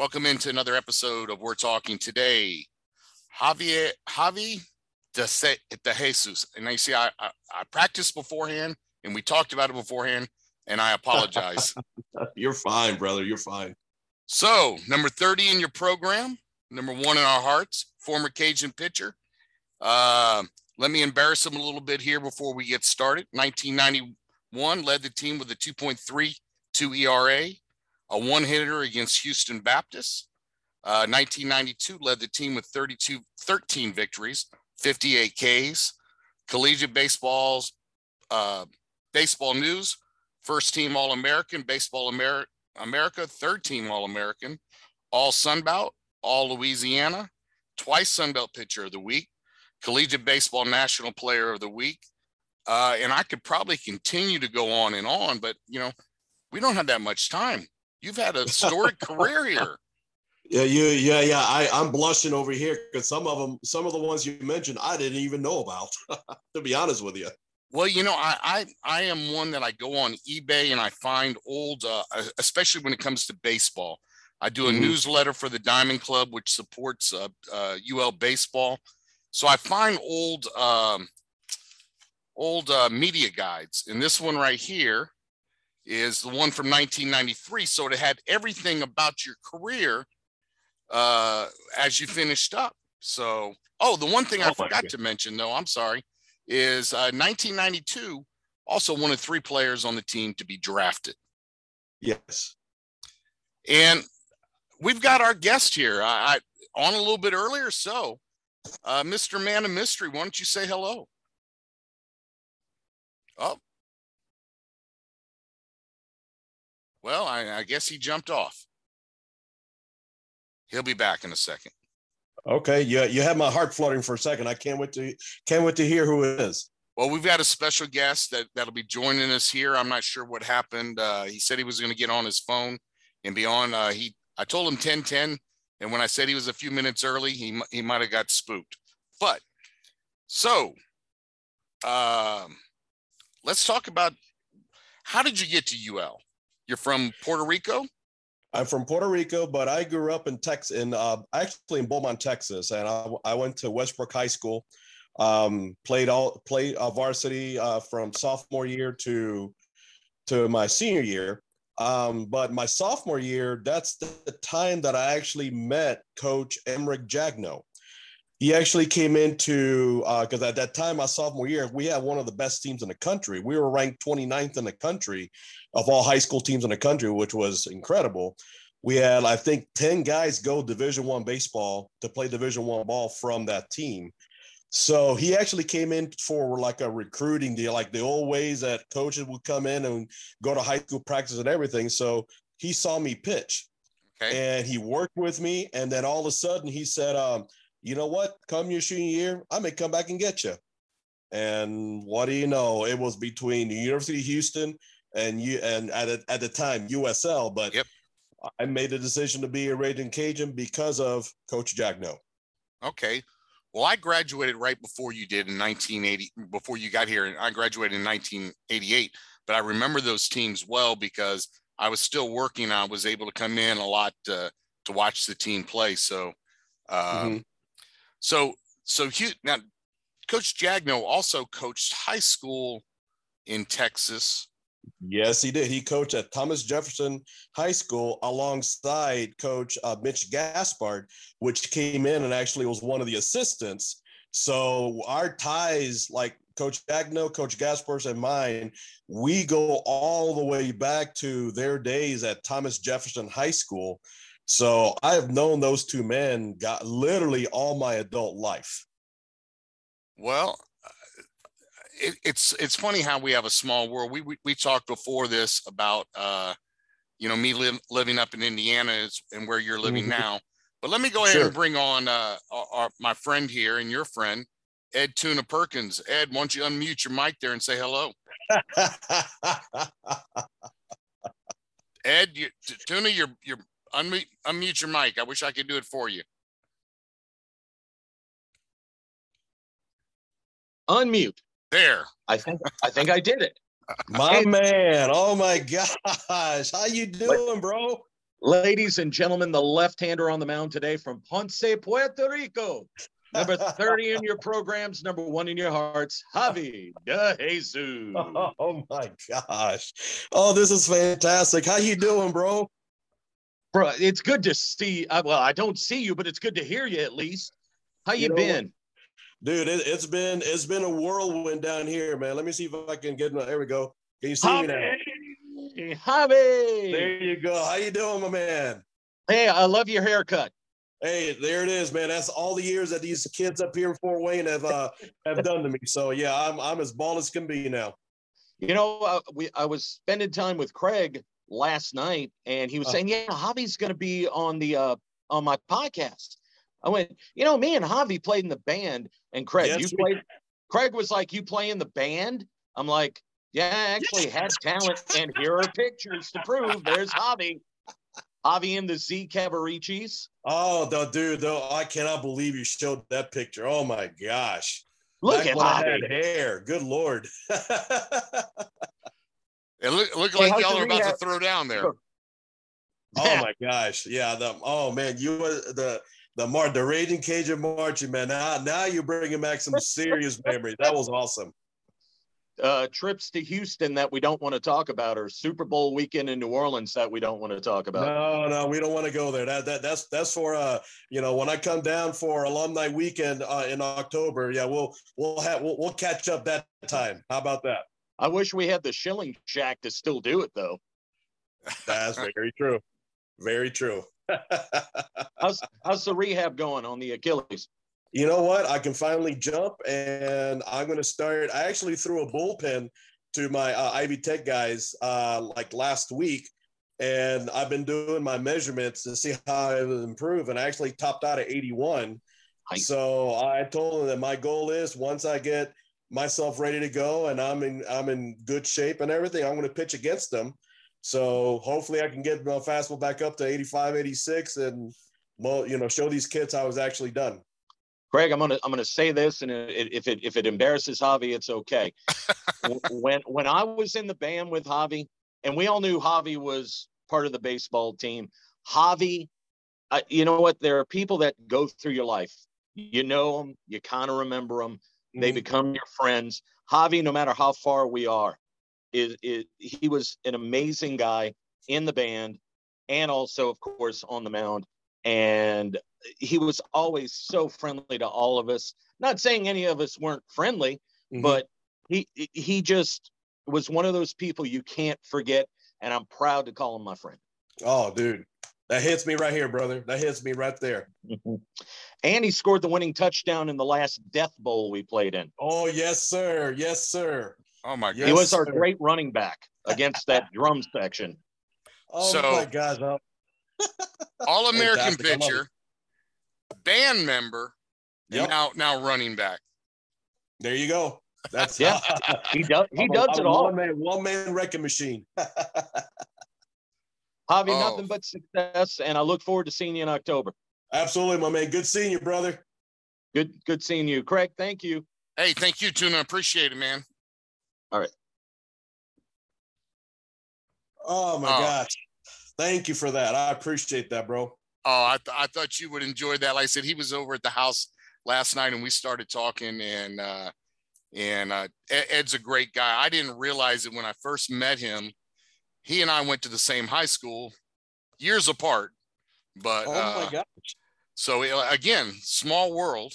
Welcome into another episode of We're Talking Today. Javier Javi de, Se, de Jesus. And I see I, I, I practiced beforehand and we talked about it beforehand, and I apologize. You're fine, brother. You're fine. So, number 30 in your program, number one in our hearts, former Cajun pitcher. Uh, let me embarrass him a little bit here before we get started. 1991 led the team with a 2.32 ERA, a one hitter against Houston Baptist. Uh, 1992 led the team with 32, 13 victories, 58 Ks. Collegiate baseball's uh, baseball news, first team All American, Baseball Amer- America, third team All American, All Sunbelt, All Louisiana, twice Sunbelt Pitcher of the Week, Collegiate Baseball National Player of the Week. Uh, and I could probably continue to go on and on, but you know, we don't have that much time. You've had a storied career here. Yeah, you, yeah, yeah. I, I'm blushing over here because some of them, some of the ones you mentioned, I didn't even know about. to be honest with you. Well, you know, I, I I am one that I go on eBay and I find old, uh, especially when it comes to baseball. I do a mm-hmm. newsletter for the Diamond Club, which supports uh, uh, UL baseball. So I find old um, old uh, media guides, and this one right here is the one from 1993. So it had everything about your career uh, as you finished up. So, oh, the one thing I oh forgot to mention, though, I'm sorry, is uh, 1992, also one of three players on the team to be drafted. Yes. And we've got our guest here. I, I on a little bit earlier. So, uh, Mr. Man of Mystery, why don't you say hello? Oh. Well, I, I guess he jumped off. He'll be back in a second. Okay, you you had my heart fluttering for a second. I can't wait to can't wait to hear who it is. Well, we've got a special guest that that'll be joining us here. I'm not sure what happened. Uh, he said he was going to get on his phone and be on. Uh, he I told him 10:10, and when I said he was a few minutes early, he he might have got spooked. But so, um, let's talk about how did you get to UL? You're from Puerto Rico. I'm from Puerto Rico, but I grew up in Texas, in uh, actually in Beaumont, Texas, and I, I went to Westbrook High School. Um, played all played uh, varsity uh, from sophomore year to to my senior year. Um, but my sophomore year, that's the, time that I actually met Coach Emerick Jagno. He actually came into because uh, at that time, my sophomore year, we had one of the best teams in the country. We were ranked 29th in the country of all high school teams in the country, which was incredible. We had, I think, 10 guys go Division One baseball to play Division One ball from that team. So he actually came in for like a recruiting deal, like the old ways that coaches would come in and go to high school practice and everything. So he saw me pitch okay. and he worked with me. And then all of a sudden he said, um, you know what? Come your senior year, I may come back and get you. And what do you know? It was between the University of Houston and you and at, a, at the time USL, but yep. I made a decision to be a Raging Cajun because of Coach Jagno. Okay. Well, I graduated right before you did in 1980, before you got here. and I graduated in 1988, but I remember those teams well because I was still working. I was able to come in a lot to, to watch the team play. So, um, mm-hmm. So, so Hugh, now Coach Jagno also coached high school in Texas Yes, he did. He coached at Thomas Jefferson High School alongside Coach uh, Mitch Gaspard, which came in and actually was one of the assistants. So our ties, like Coach Jagno, Coach Gaspard, and mine, we go all the way back to their days at Thomas Jefferson High School. So I have known those two men got literally all my adult life. Well, it, it's it's funny how we have a small world. We we, we talked before this about uh, you know me li- living up in Indiana and where you're living mm-hmm. now. But let me go ahead sure. and bring on uh, our, our, my friend here and your friend Ed Tuna Perkins. Ed, why don't you unmute your mic there and say hello? Ed, you, Tuna, you're you're unmute unmute your mic. I wish I could do it for you. Unmute. There. I think I think I did it. My man. Oh my gosh. How you doing, bro? Ladies and gentlemen, the left-hander on the mound today from Ponce, Puerto Rico. Number 30 in your programs, number one in your hearts, Javi De Jesus. Oh my gosh. Oh, this is fantastic. How you doing, bro? Bro, it's good to see. uh, Well, I don't see you, but it's good to hear you at least. How you, You know been? Dude, it, it's been it's been a whirlwind down here, man. Let me see if I can get there we go. Can you see me now? Javi. There you go. How you doing, my man? Hey, I love your haircut. Hey, there it is, man. That's all the years that these kids up here in Fort Wayne have uh have done to me. So yeah, I'm I'm as bald as can be now. You know, uh, we I was spending time with Craig last night, and he was Oh. saying, "Yeah, Javi's going to be on the uh on my podcast." I went, "You know, me and Javi played in the band, and Craig, Yes, you played." Craig was like, "You play in the band?" I'm like, "Yeah, I actually had talent, and here are pictures to prove." There's Javi, Javi in the Z Cavaricis. Oh, the dude, though, I cannot believe you showed that picture. Oh my gosh. Look Back at Javi. hair. Good lord. It look, look Hey, like y'all the are about to throw down there. Oh my gosh. Yeah. The oh man, you were the the mar the raging Cajun marching man. Now now you're bringing back some serious memories. That was awesome. uh, trips to Houston that we don't want to talk about, or Super Bowl weekend in New Orleans that we don't want to talk about. No, no, we don't want to go there. That that that's that's for uh you know when I come down for alumni weekend uh, in October. Yeah, we'll we'll have we'll, we'll catch up that time. How about that? I wish we had the Shilling Shack to still do it though. That's very true. Very true. How's how's the rehab going on the Achilles? you know what? I can finally jump, and I'm going to start. I actually threw a bullpen to my uh, Ivy Tech guys uh, like last week, and I've been doing my measurements to see how I would improve, and I actually topped out at 81. Nice. So I told them that my goal is once I get myself ready to go and I'm in I'm in good shape and everything, I'm going to pitch against them. So hopefully I can get my fastball back up to 85, 86, and well, you know, show these kids how it's actually done. Craig, I'm gonna I'm gonna say this, and it, if it if it embarrasses Javi, it's okay. When when I was in the band with Javi, and we all knew Javi was part of the baseball team. Javi, I, you know what? There are people that go through your life. You know them, you kind of remember them. They Mhm. become your friends. Javi, no matter how far we are, is, is he was an amazing guy in the band and also, of course, on the mound. And he was always so friendly to all of us. Not saying any of us weren't friendly, Mhm. but he he just was one of those people you can't forget. And I'm proud to call him my friend. Oh, dude, that hits me right here, brother. That hits me right there. and he scored the winning touchdown in the last Death Bowl we played in. Oh, yes, sir. Yes, sir. Oh my Yes, he was our sir. great running back against that drum section. Oh So- my gosh. Oh, All American Fantastic. I love it. pitcher, band member, and Yep. now now running back. There you go. That's Yeah. He does he I'm a- does I'm it all. One man, one man wrecking machine. Javi, Oh. nothing but success, and I look forward to seeing you in October. Absolutely, my man. Good seeing you, brother. Good good seeing you. Craig, thank you. Hey, thank you, Tuna. Appreciate it, man. All right. Oh my Oh. gosh. Thank you for that. I appreciate that, bro. Oh, I, th- I thought you would enjoy that. Like I said, he was over at the house last night and we started talking and uh and uh Ed's a great guy. I didn't realize it when I first met him. He and I went to the same high school years apart. But Oh uh, my god. so again, small world.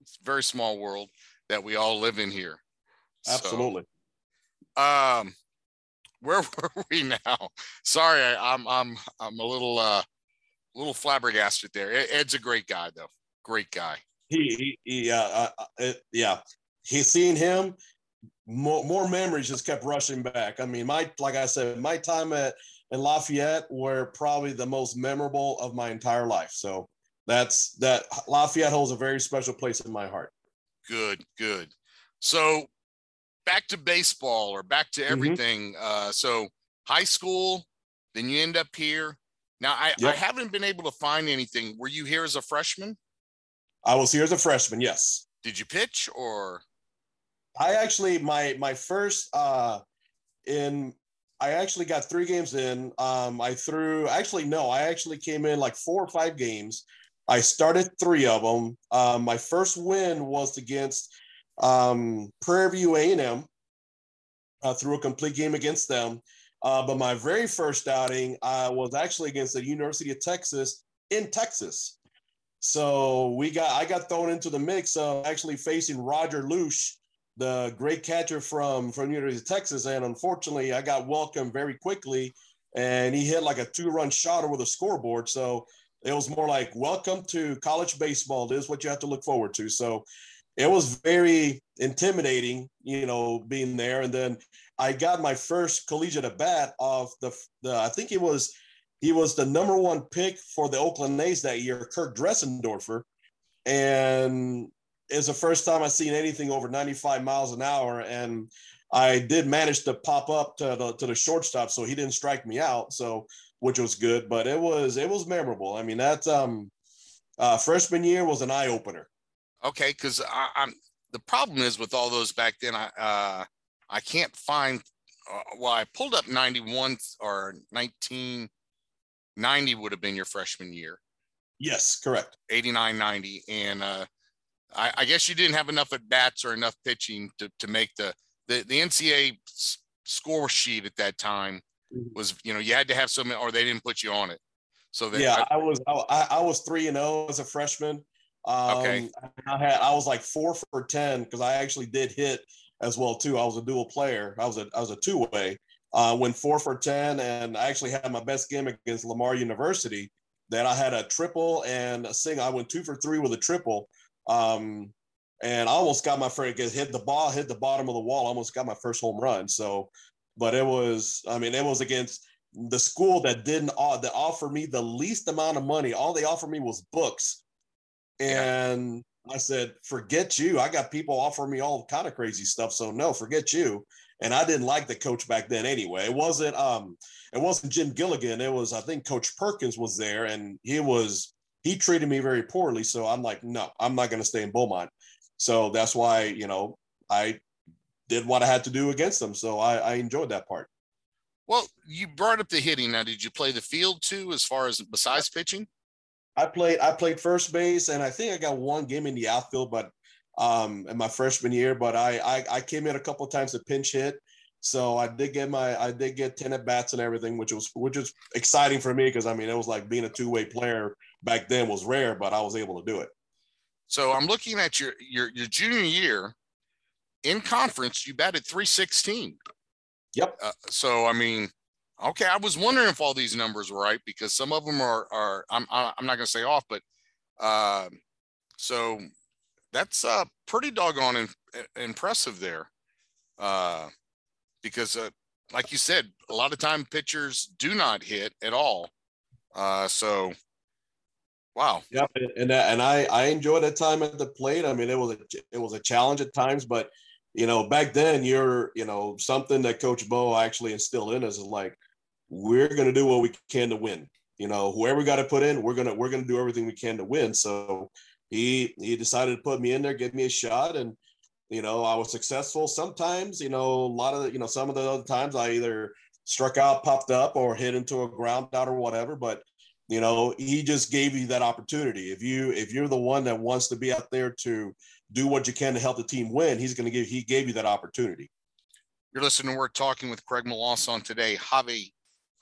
It's very small world that we all live in here. So, Absolutely. um where were we now? Sorry, I, I'm I'm I'm a little uh little flabbergasted there. Ed- Ed's a great guy though. Great guy. He, he, he yeah, uh, uh, yeah. He's seen him. More, more memories just kept rushing back. I mean, my like I said, my time at in Lafayette were probably the most memorable of my entire life. So that's that. Lafayette holds a very special place in my heart. Good, good. So back to baseball or back to Mhm. everything. Uh so high school, then you end up here. Now I, I haven't been able to find anything. Were you here as a freshman? I was here as a freshman. Yes. Did you pitch or I actually my my first uh in I actually got three games in. Um, I threw actually no, I actually came in like four or five games. I started three of them. Um, my first win was against um, Prairie View A&M. I threw a complete game against them. Uh, but my very first outing uh, was actually against the University of Texas in Texas. So we got I got thrown into the mix of actually facing Roger Louche, the great catcher from from University of Texas, and unfortunately I got welcomed very quickly, and he hit like a two run shot over the scoreboard. So it was more like welcome to college baseball. This is what you have to look forward to. So it was very intimidating, you know, being there. And then I got my first collegiate at bat of the, the I think it was he was the number one pick for the Oakland A's that year, Kirk Dressendorfer. And it's the first time I've seen anything over 95 miles an hour. And I did manage to pop up to the, to the shortstop, so he didn't strike me out. So, which was good, but it was, it was memorable. I mean, that um, uh, freshman year was an eye opener. Okay. Cause I, I'm, the problem is with all those back then, I, uh, I can't find, uh, well, I pulled up 91 or 19, 90 would have been your freshman year. Yes, correct. 89 90. And uh, I, I, guess you didn't have enough at bats or enough pitching to, to make the, the, the NCAA score sheet at that time mm-hmm. was, you know, you had to have some, or they didn't put you on it. So that, yeah, I, I was, I, I was three and zero oh as a freshman. Um, okay. I had, I was like four for 10 because I actually did hit as well too. I was a dual player. I was a, I was a two way uh, went four for 10, and I actually had my best game against Lamar University. that I had a triple and a single. I went two for three with a triple. Um, and I almost got my first hit the ball, hit the bottom of the wall, almost got my first home run. So, but it was, I mean, it was against the school that didn't uh, that offered me the least amount of money. All they offered me was books. And yeah. I said, forget you. I got people offering me all kind of crazy stuff. So no, forget you and I didn't like the coach back then anyway. It wasn't um it wasn't Jim Gilligan. It was I think Coach Perkins was there, and he was he treated me very poorly. So I'm like, no, I'm not going to stay in Beaumont. So that's why you know I did what I had to do against them. So I, I enjoyed that part. Well, you brought up the hitting. Now, did you play the field too, as far as besides pitching? I played. I played first base, and I think I got one game in the outfield, but um, in my freshman year, but I, I, I came in a couple of times to pinch hit. So I did get my I did get 10 at bats and everything, which was which was exciting for me because I mean it was like being a two-way player back then was rare, but I was able to do it. So I'm looking at your your your junior year in conference, you batted 316. Yep. Uh, so I mean, okay, I was wondering if all these numbers were right because some of them are are I'm I'm not going to say off, but uh, so that's uh, pretty doggone in, impressive there. Uh, because, uh, like you said, a lot of time pitchers do not hit at all. Uh, so, wow. Yeah, and and I I enjoyed that time at the plate. I mean, it was a it was a challenge at times, but you know, back then you're you know something that Coach Bo actually instilled in us is like we're going to do what we can to win. You know, whoever got to put in, we're gonna we're gonna do everything we can to win. So he he decided to put me in there, give me a shot, and you know I was successful. Sometimes, you know, a lot of you know some of the other times I either struck out, popped up, or hit into a ground out or whatever. But you know, he just gave you that opportunity. If you if you're the one that wants to be out there to do what you can to help the team win, he's going to give he gave you that opportunity. You're listening. We're talking with Craig Melancon today. Javi,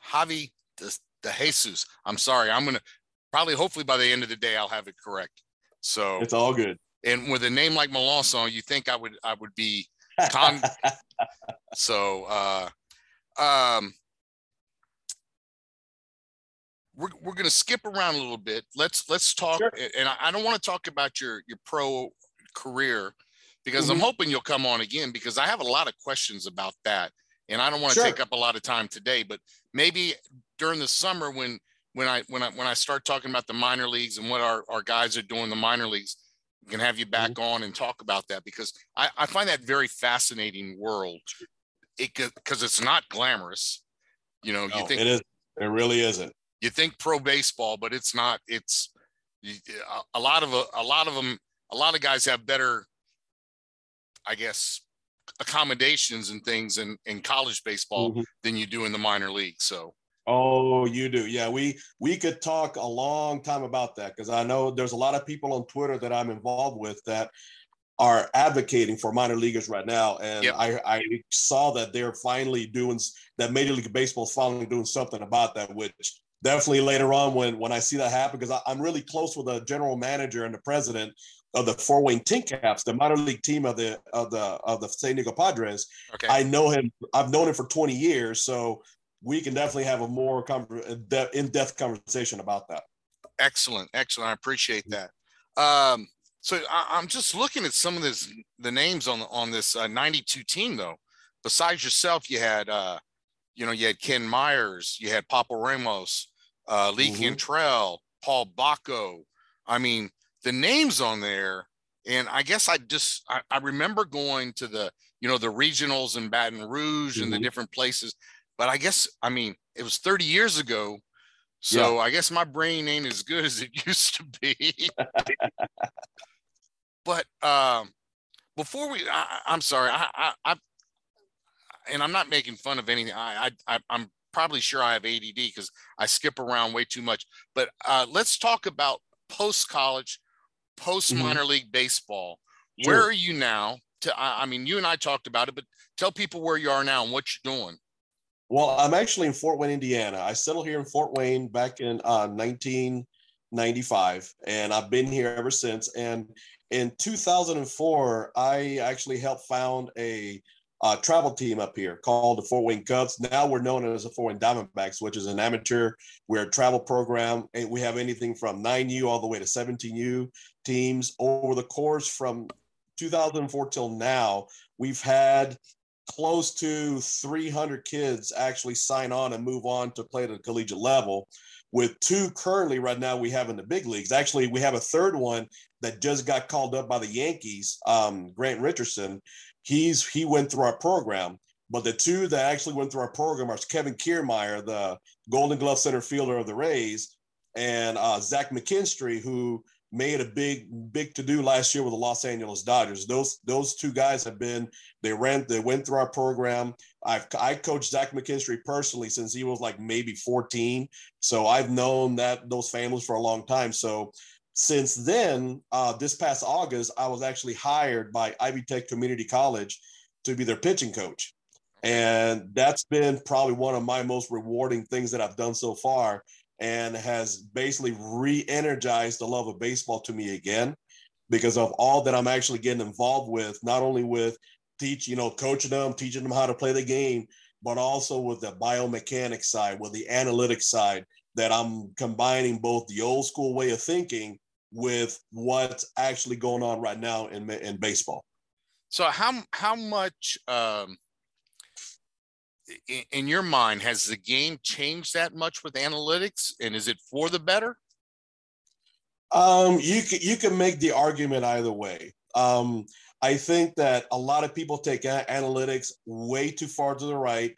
Javi de, de Jesus. I'm sorry. I'm going to probably, hopefully, by the end of the day, I'll have it correct. So it's all good. And with a name like Melancon, you think I would I would be con- so uh um we're, we're going to skip around a little bit. Let's let's talk, sure. and I, I don't want to talk about your your pro career because mm-hmm. I'm hoping you'll come on again because I have a lot of questions about that, and I don't want to sure. take up a lot of time today. But maybe during the summer when when I when I when I start talking about the minor leagues and what our, our guys are doing in the minor leagues, we can have you back mm-hmm. on and talk about that because I, I find that very fascinating world. It because it's not glamorous. You know, no, you think it is. It really isn't. You think pro baseball, but it's not. It's a lot of a, a lot of them. A lot of guys have better, I guess, accommodations and things in, in college baseball mm-hmm. than you do in the minor league. So Oh, you do. Yeah, we we could talk a long time about that because I know there's a lot of people on Twitter that I'm involved with that are advocating for minor leaguers right now, and yep. I, I saw that they're finally doing that. Major League Baseball is finally doing something about that, which definitely later on when when I see that happen because I'm really close with the general manager and the president of the Fort Wayne TinCaps, the minor league team of the of the of the San Diego Padres. Okay. I know him. I've known him for 20 years, so we can definitely have a more in-depth conversation about that. Excellent, excellent. I appreciate that. Um, so I, am just looking at some of this, the names on on this uh, 92 team though. Besides yourself, you had, uh, you know, you had Ken Myers, you had Papo Ramos, uh, Lee mm-hmm. Cantrell, Paul Bacco. I mean, the names on there, and I guess I just I, I remember going to the you know the regionals in Baton Rouge mm-hmm. and the mm-hmm. different places, but I guess I mean it was 30 years ago. So yeah. I guess my brain ain't as good as it used to be. but um, before we, I, am sorry, I, I, I, and I'm not making fun of anything. I, I, I'm probably sure I have ADD because I skip around way too much. But uh, let's talk about post college, post minor mm-hmm. league baseball. Sure. Where are you now? To, I mean, you and I talked about it, but tell people where you are now and what you're doing. Well, I'm actually in Fort Wayne, Indiana. I settled here in Fort Wayne back in uh, 1995, and I've been here ever since. And in 2004, I actually helped found a uh, travel team up here called the Fort Wayne Cubs. Now we're known as the Fort Wayne Diamondbacks, which is an amateur we're a travel program. And we have anything from 9U all the way to 17U teams. Over the course from 2004 till now, we've had close to 300 kids actually sign on and move on to play at the collegiate level with two currently right now we have in the big leagues actually we have a third one that just got called up by the yankees um, grant richardson he's he went through our program but the two that actually went through our program are kevin kiermaier the golden glove center fielder of the rays and uh, zach mckinstry who made a big big to do last year with the Los Angeles Dodgers. Those those two guys have been they ran they went through our program. I've I coached Zach McKinstry personally since he was like maybe 14, so I've known that those families for a long time. So since then, uh, this past August, I was actually hired by Ivy Tech Community College to be their pitching coach. And that's been probably one of my most rewarding things that I've done so far and has basically re-energized the love of baseball to me again because of all that I'm actually getting involved with, not only with teach, you know, coaching them, teaching them how to play the game, but also with the biomechanics side, with the analytics side, that I'm combining both the old school way of thinking with what's actually going on right now in in baseball. So how how much um, in your mind, has the game changed that much with analytics, and is it for the better? Um, you can you can make the argument either way. Um, I think that a lot of people take analytics way too far to the right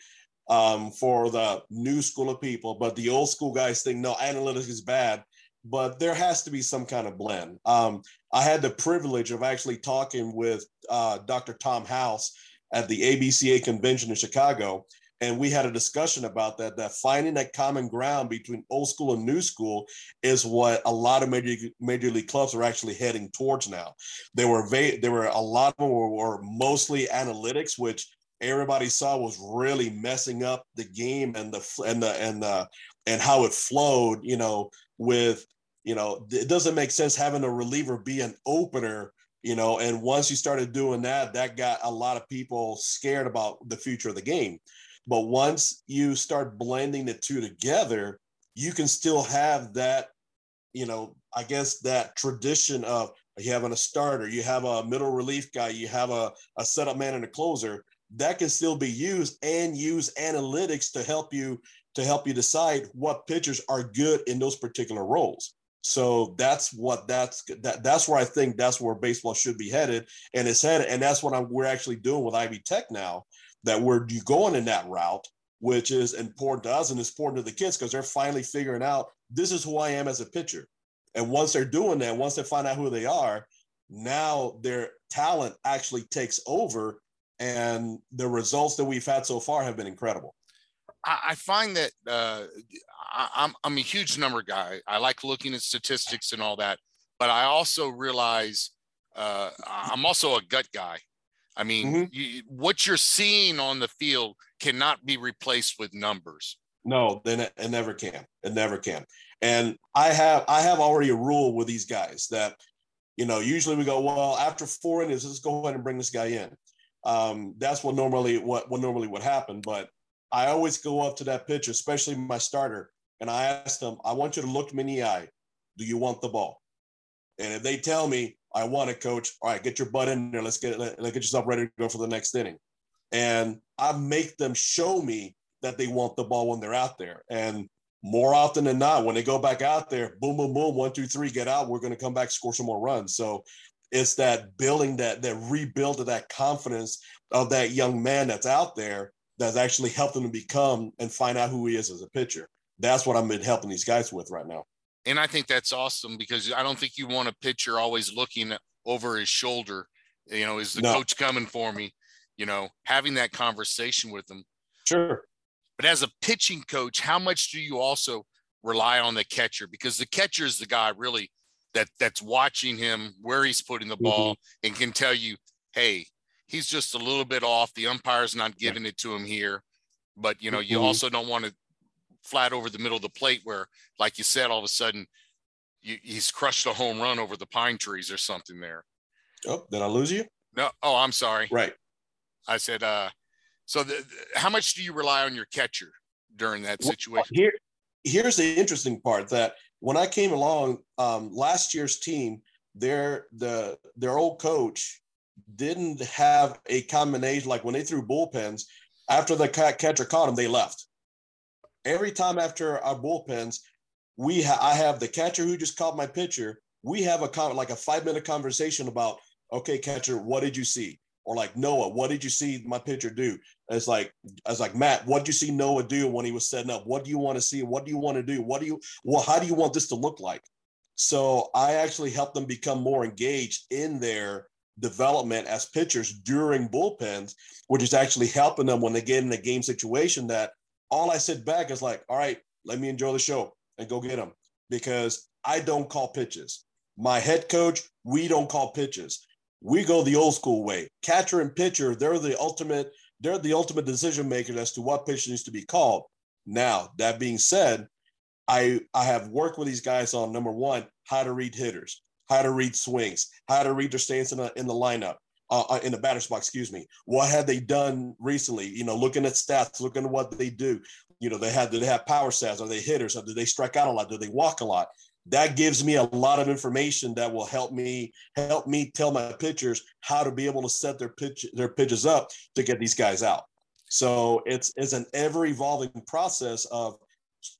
um, for the new school of people, but the old school guys think no, analytics is bad. But there has to be some kind of blend. Um, I had the privilege of actually talking with uh, Dr. Tom House at the ABCA convention in Chicago. And we had a discussion about that, that finding that common ground between old school and new school is what a lot of major, major league clubs are actually heading towards now. There were, va- there were a lot of them were, were mostly analytics, which everybody saw was really messing up the game and the and the and the and how it flowed you know with you know it doesn't make sense having a reliever be an opener you know and once you started doing that that got a lot of people scared about the future of the game. But once you start blending the two together you can still have that you know i guess that tradition of you having a starter you have a middle relief guy you have a, a setup man and a closer that can still be used and use analytics to help you to help you decide what pitchers are good in those particular roles so that's what that's that, that's where I think that's where baseball should be headed, and it's headed, and that's what I'm, we're actually doing with Ivy Tech now. That we're going in that route, which is important to us and it's important to the kids because they're finally figuring out this is who I am as a pitcher. And once they're doing that, once they find out who they are, now their talent actually takes over and the results that we've had so far have been incredible. I, find that uh, I, I'm I'm a huge number guy. I like looking at statistics and all that, but I also realize uh, I'm also a gut guy. I mean, mm-hmm. you, what you're seeing on the field cannot be replaced with numbers. No, then it, it never can. It never can. And I have I have already a rule with these guys that, you know, usually we go, well, after four innings, let's go ahead and bring this guy in. Um, that's what normally what what normally would happen. But I always go up to that pitcher, especially my starter, and I ask them, I want you to look me in the eye. Do you want the ball? And if they tell me, I want it, coach, all right, get your butt in there. Let's get let, let's get yourself ready to go for the next inning. And I make them show me that they want the ball when they're out there. And more often than not, when they go back out there, boom, boom, boom, one, two, three, get out. We're going to come back, score some more runs. So it's that building that that rebuild of that confidence of that young man that's out there that's actually helped him to become and find out who he is as a pitcher. That's what I've been helping these guys with right now. And I think that's awesome because I don't think you want a pitcher always looking over his shoulder. You know, is the no. coach coming for me? You know, having that conversation with them. Sure. But as a pitching coach, how much do you also rely on the catcher? Because the catcher is the guy really that that's watching him where he's putting the ball mm-hmm. and can tell you, hey, he's just a little bit off. The umpire's not giving it to him here. But you know, you mm-hmm. also don't want to flat over the middle of the plate where, like you said, all of a sudden you, he's crushed a home run over the pine trees or something there. Oh, did I lose you? No. Oh, I'm sorry. Right. I said, uh, so the, the, how much do you rely on your catcher during that situation? Well, here, here's the interesting part that when I came along, um, last year's team, their the their old coach didn't have a combination like when they threw bullpens. After the catcher caught him, they left. Every time after our bullpens, we ha- I have the catcher who just caught my pitcher. We have a con- like a five minute conversation about okay, catcher, what did you see? Or like Noah, what did you see my pitcher do? It's like I was like Matt, what did you see Noah do when he was setting up? What do you want to see? What do you want to do? What do you well? How do you want this to look like? So I actually helped them become more engaged in their development as pitchers during bullpens, which is actually helping them when they get in a game situation that all I sit back is like, all right, let me enjoy the show and go get them because I don't call pitches. My head coach, we don't call pitches. We go the old school way. Catcher and pitcher, they're the ultimate, they're the ultimate decision makers as to what pitch needs to be called. Now, that being said, I I have worked with these guys on number one, how to read hitters, how to read swings, how to read their stance in the, in the lineup, uh, uh, in the batter's box, excuse me. What had they done recently? You know, looking at stats, looking at what they do. You know, they had, do they have power stats? Are they hitters? Or do they strike out a lot? Do they walk a lot? That gives me a lot of information that will help me help me tell my pitchers how to be able to set their pitch their pitches up to get these guys out. So it's it's an ever evolving process of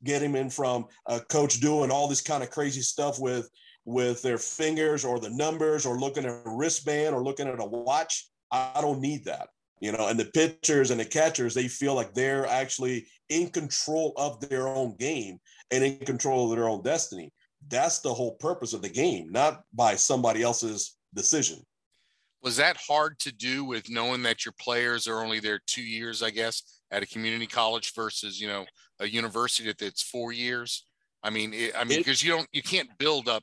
getting in from a coach doing all this kind of crazy stuff with with their fingers or the numbers or looking at a wristband or looking at a watch. I don't need that. You know, and the pitchers and the catchers, they feel like they're actually in control of their own game and in control of their own destiny. That's the whole purpose of the game, not by somebody else's decision. Was that hard to do with knowing that your players are only there two years, I guess, at a community college versus, you know, a university that's four years? I mean, it, I mean, because you don't, you can't build up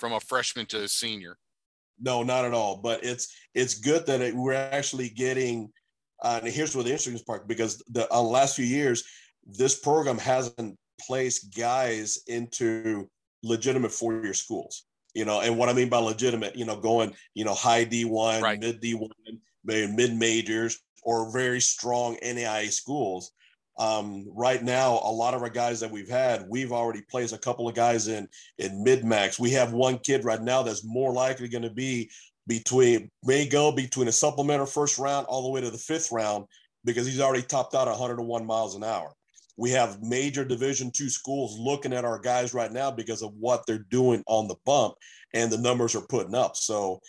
from a freshman to a senior. No, not at all. But it's it's good that it, we're actually getting. Uh, and here's where the interesting part because the uh, last few years, this program hasn't placed guys into legitimate four-year schools. You know, and what I mean by legitimate, you know, going, you know, high D1, right. mid D1, mid majors, or very strong NAIA schools. Um, right now, a lot of our guys that we've had, we've already placed a couple of guys in in mid max. We have one kid right now that's more likely going to be between may go between a supplemental first round all the way to the fifth round because he's already topped out 101 miles an hour. We have major Division two schools looking at our guys right now because of what they're doing on the bump, and the numbers are putting up. So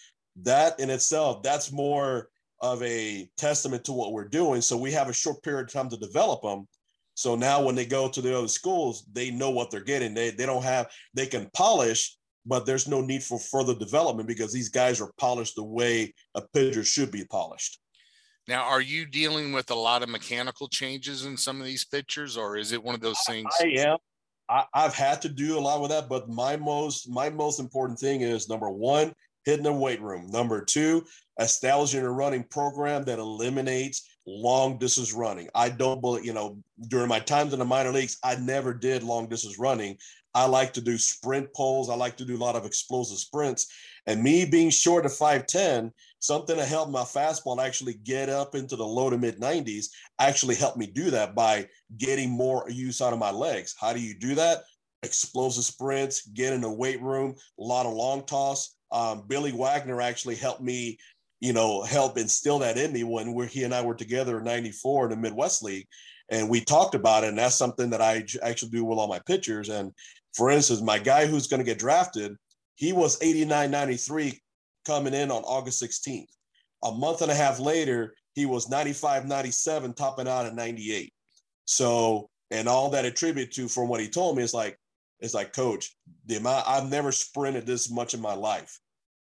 that in itself, that's more of a testament to what we're doing. So we have a short period of time to develop them. So now when they go to the other schools, they know what they're getting. They they don't have they can polish, but there's no need for further development because these guys are polished the way a pitcher should be polished. Now, are you dealing with a lot of mechanical changes in some of these pitchers, or is it one of those things? I am. I, have had to do a lot with that, but my most my most important thing is number one, hitting the weight room. Number two, establishing a running program that eliminates long distance running. I don't believe, you know, during my times in the minor leagues, I never did long distance running. I like to do sprint poles. I like to do a lot of explosive sprints. And me being short of 5'10, something that helped my fastball actually get up into the low to mid 90s actually helped me do that by getting more use out of my legs. How do you do that? Explosive sprints, get in the weight room, a lot of long toss. Um, Billy Wagner actually helped me, you know, help instill that in me when we're, he and I were together in 94 in the Midwest League. And we talked about it. And that's something that I actually do with all my pitchers. And for instance, my guy who's going to get drafted, he was 89.93 coming in on August 16th. A month and a half later, he was 95.97, topping out at 98. So, and all that attribute to from what he told me is like, it's like, coach, the amount I've never sprinted this much in my life.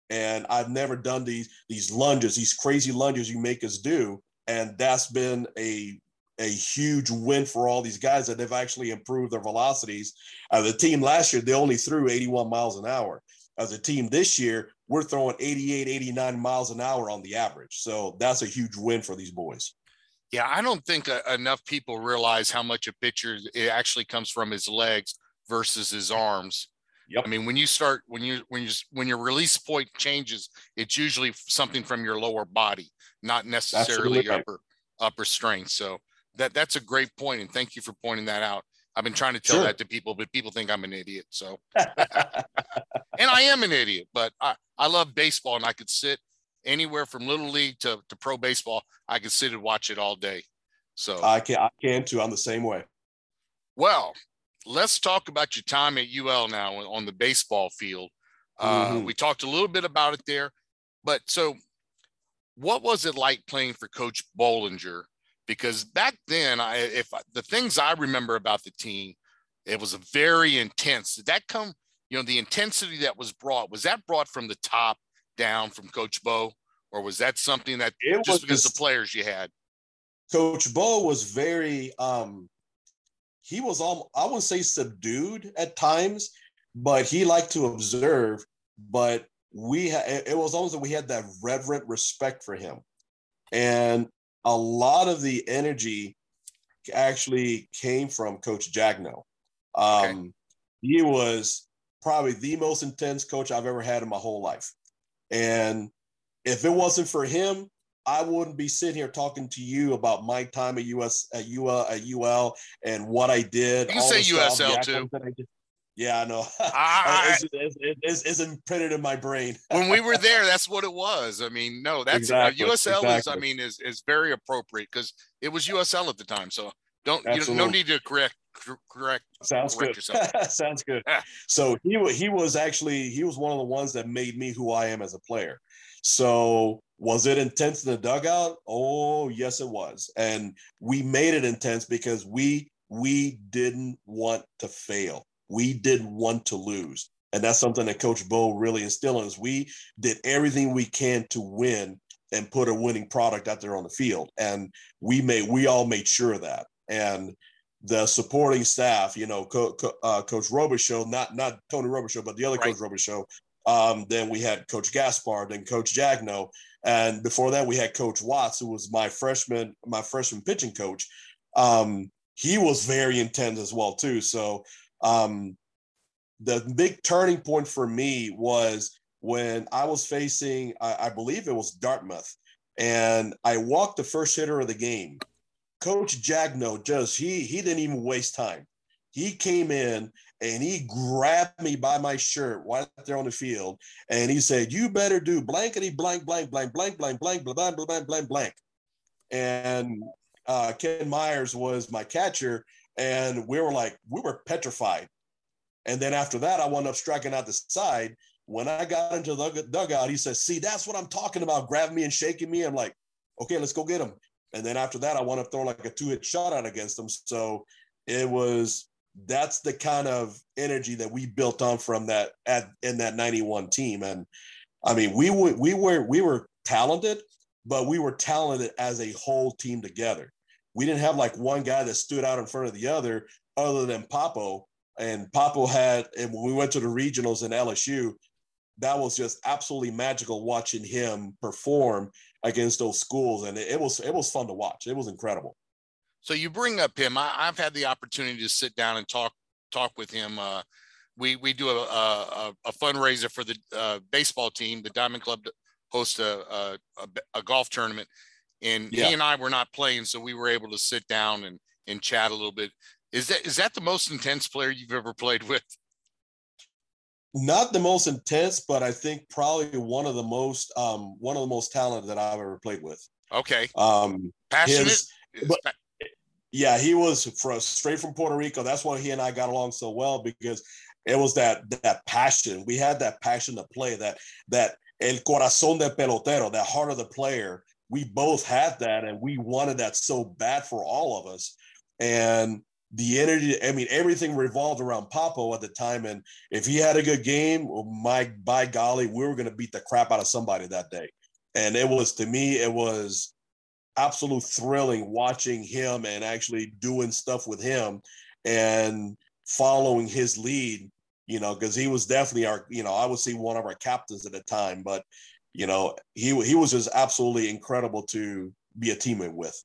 And I've never done these these lunges, these crazy lunges you make us do. And that's been a a huge win for all these guys that they've actually improved their velocities. Uh, the team last year, they only threw 81 miles an hour. As a team this year, we're throwing 88, 89 miles an hour on the average. So that's a huge win for these boys. Yeah, I don't think uh, enough people realize how much a pitcher it actually comes from his legs versus his arms. Yep. I mean, when you start when you when you when your release point changes, it's usually something from your lower body, not necessarily your upper upper strength. So that that's a great point, and thank you for pointing that out. I've been trying to tell sure. that to people, but people think I'm an idiot. So, and I am an idiot, but I, I love baseball and I could sit anywhere from little league to, to pro baseball. I could sit and watch it all day. So I can, I can too. I'm the same way. Well, let's talk about your time at UL now on the baseball field. Uh, mm-hmm. We talked a little bit about it there, but so what was it like playing for Coach Bollinger? Because back then, I, if the things I remember about the team, it was a very intense. Did that come? You know, the intensity that was brought was that brought from the top down from Coach Bo, or was that something that it just because the players you had? Coach Bo was very um he was all I wouldn't say subdued at times, but he liked to observe. But we ha- it was almost that we had that reverent respect for him, and a lot of the energy actually came from Coach Jagno. Um, okay. He was probably the most intense coach I've ever had in my whole life, and if it wasn't for him, I wouldn't be sitting here talking to you about my time at US at UL at UL and what I did. You can say USL too. Yeah, I know. I, it's, it's, it's, imprinted in my brain. when we were there, that's what it was. I mean, no, that's exactly, uh, USL exactly. is. I mean, is is very appropriate because it was USL at the time. So don't you know, no need to correct correct. Sounds correct good. Sounds good. So he he was actually he was one of the ones that made me who I am as a player. So was it intense in the dugout? Oh, yes, it was. And we made it intense because we we didn't want to fail. We didn't want to lose. And that's something that Coach Bo really instilled in us. We did everything we can to win and put a winning product out there on the field. And we made we all made sure of that. And the supporting staff, you know, Co- Co- uh, Coach Robichaux, not not Tony Robichaux, but the other right. Coach Robichaux, um, then we had Coach Gaspard, then Coach Jagno, and before that we had Coach Watts, who was my freshman, my freshman pitching coach. Um, he was very intense as well too. So um, the big turning point for me was when I was facing, I, I believe it was Dartmouth, and I walked the first hitter of the game. Coach Jagno just he he didn't even waste time. He came in and he grabbed me by my shirt right there on the field, and he said, "You better do blankety blank blank blank blank blank blank blank blank blank blank blank." And uh, Ken Myers was my catcher, and we were like, we were petrified. And then after that, I wound up striking out the side. When I got into the dugout, he said, "See, that's what I'm talking about, grabbing me and shaking me." I'm like, "Okay, let's go get him." And then after that, I wound up throwing like a two-hit shot out against him. So it was that's the kind of energy that we built on from that at in that 91 team and i mean we were we were we were talented but we were talented as a whole team together. We didn't have like one guy that stood out in front of the other, other than Papo. And Papo had, and when we went to the regionals in LSU, that was just absolutely magical watching him perform against those schools, and it, it was it was fun to watch. It was incredible. So you bring up him. I, have had the opportunity to sit down and talk talk with him. Uh, we we do a, a, a fundraiser for the uh, baseball team. The Diamond Club hosts a, a, a golf tournament, and yeah. he and I were not playing, so we were able to sit down and and chat a little bit. Is that is that the most intense player you've ever played with? Not the most intense, but I think probably one of the most um, one of the most talented that I've ever played with. Okay. Um, passionate. His, but, yeah, he was from, straight from Puerto Rico. That's why he and I got along so well because it was that that passion. We had that passion to play. That that el corazón del pelotero, that heart of the player. We both had that, and we wanted that so bad for all of us. And the energy, I mean, everything revolved around Papo at the time. And if he had a good game, oh my by golly, we were going to beat the crap out of somebody that day. And it was to me, it was absolute thrilling watching him and actually doing stuff with him and following his lead, you know, because he was definitely our, you know, I would say one of our captains at the time, but you know, he he was just absolutely incredible to be a teammate with.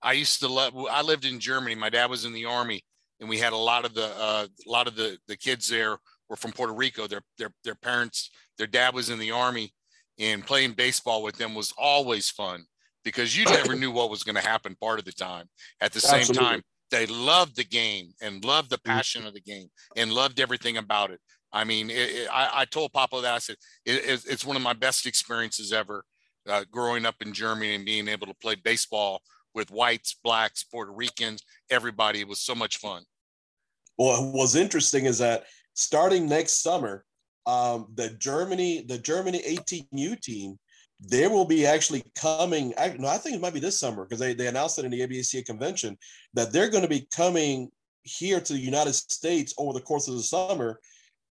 I used to love. I lived in Germany. My dad was in the army, and we had a lot of the uh, a lot of the the kids there were from Puerto Rico. Their their their parents, their dad was in the army, and playing baseball with them was always fun because you never knew what was going to happen part of the time. At the same Absolutely. time, they loved the game and loved the mm-hmm. passion of the game and loved everything about it. I mean, it, it, I, I, told Papo that I said it, it's one of my best experiences ever, uh, growing up in Germany and being able to play baseball with whites, blacks, Puerto Ricans, everybody. It was so much fun. Well, what's interesting is that starting next summer, um, the Germany, the Germany 18U team, they will be actually coming. I, no, I think it might be this summer because they, they announced it in the ABCA convention that they're going to be coming here to the United States over the course of the summer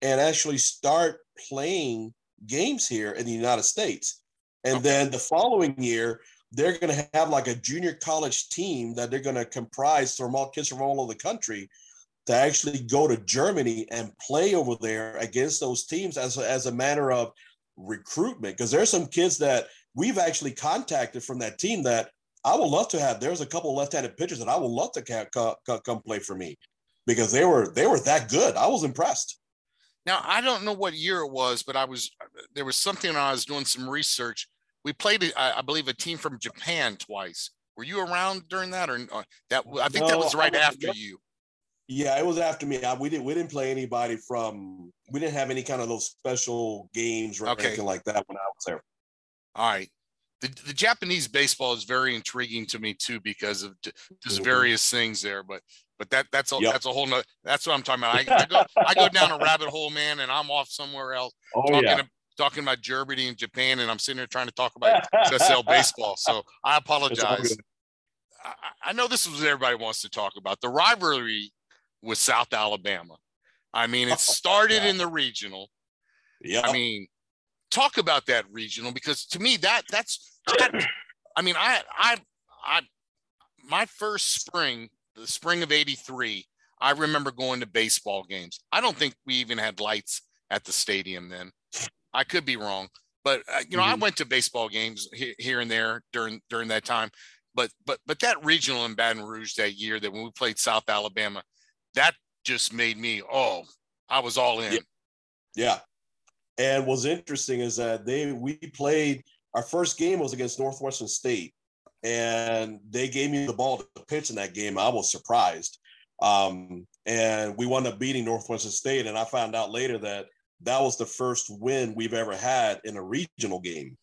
and actually start playing games here in the United States. And okay. then the following year, they're going to have like a junior college team that they're going to comprise from all kids from all over the country to actually go to Germany and play over there against those teams as a, as a matter of recruitment. Because there's some kids that we've actually contacted from that team that I would love to have. There's a couple left-handed pitchers that I would love to come, come play for me because they were they were that good. I was impressed. Now I don't know what year it was, but I was there was something I was doing some research we played, I believe, a team from Japan twice. Were you around during that, or, or that? I think no, that was right after you. Yeah, it was after me. I, we didn't we didn't play anybody from. We didn't have any kind of those special games or okay. anything like that when I was there. All right. The, the Japanese baseball is very intriguing to me too because of just mm-hmm. various things there. But but that that's a yep. that's a whole nother, that's what I'm talking about. I, I, go I go down a rabbit hole, man, and I'm off somewhere else. Oh talking yeah talking about Germany and Japan, and I'm sitting there trying to talk about USL baseball. So I apologize. I, I know this is what everybody wants to talk about the rivalry with South Alabama. I mean, it started in the regional. Yeah. I mean, talk about that regional because to me that that's that, I mean, I I I my first spring, the spring of 83, I remember going to baseball games. I don't think we even had lights at the stadium then. I could be wrong, but uh, you know, mm-hmm. I went to baseball games he- here and there during during that time. But but but that regional in Baton Rouge that year that when we played South Alabama, that just made me oh, I was all in. Yeah. yeah. And what's interesting is that they we played our first game was against Northwestern State, and they gave me the ball to pitch in that game. I was surprised. Um, and we wound up beating Northwestern State. And I found out later that that was the first win we've ever had in a regional game.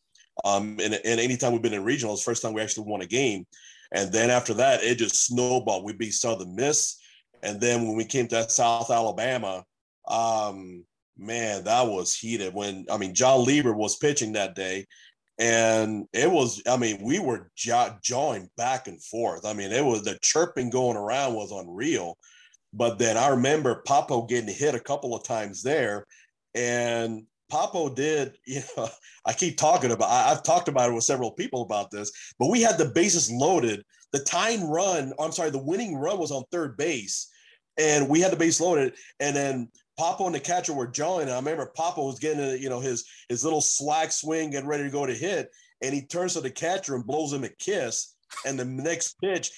Um, and, and anytime we've been in regional, it's the first time we actually won a game. And then after that, it just snowballed. We beat Southern Miss. And then when we came to South Alabama, um, man, that was heated. When, I mean, Jon Lieber was pitching that day. And it was, I mean, we were jaw- jawing back and forth. I mean, it was the chirping going around was unreal. But then I remember Papo getting hit a couple of times there and Papo did, you know, I keep talking about, I, have talked about it with several people about this, but we had the bases loaded. The tying run, I'm sorry, the winning run was on third base, and we had the base loaded. And then Papo and the catcher were jawing. I remember Papo was getting, uh, you know, his his little slack swing, getting ready to go to hit, and he turns to the catcher and blows him a kiss. And the next pitch,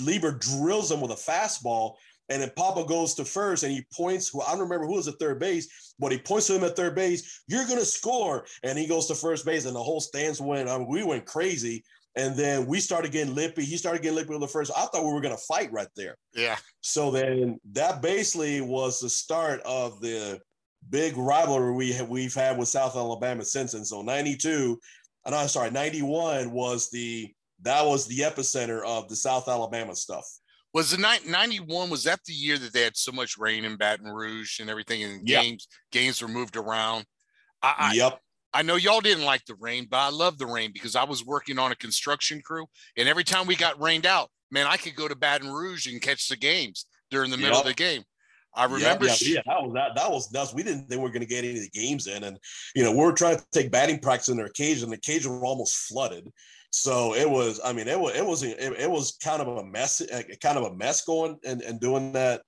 Lieber drills him with a fastball, and then Papo goes to first and he points, who I don't remember who was at third base, but he points to him at third base, you're going to score. And he goes to first base and the whole stands went, I mean, we went crazy. And then we started getting lippy. He started getting lippy with the first. I thought we were going to fight right there. Yeah. So then that basically was the start of the big rivalry we have, we've had with South Alabama since. And so 92, and I'm sorry, 91 was the, that was the epicenter of the South Alabama stuff was the night 91 was that the year that they had so much rain in baton rouge and everything and yep. games games were moved around I, yep I, know y'all didn't like the rain but i love the rain because i was working on a construction crew and every time we got rained out man i could go to baton rouge and catch the games during the middle yep. of the game I remember. Yeah, yeah, yeah, that was that, that was nuts. We didn't think we were going to get any of the games in, and you know we were trying to take batting practice in their cage, and the cage were almost flooded. So it was, I mean, it was, it was, it, it was kind of a mess, kind of a mess going and, and doing that,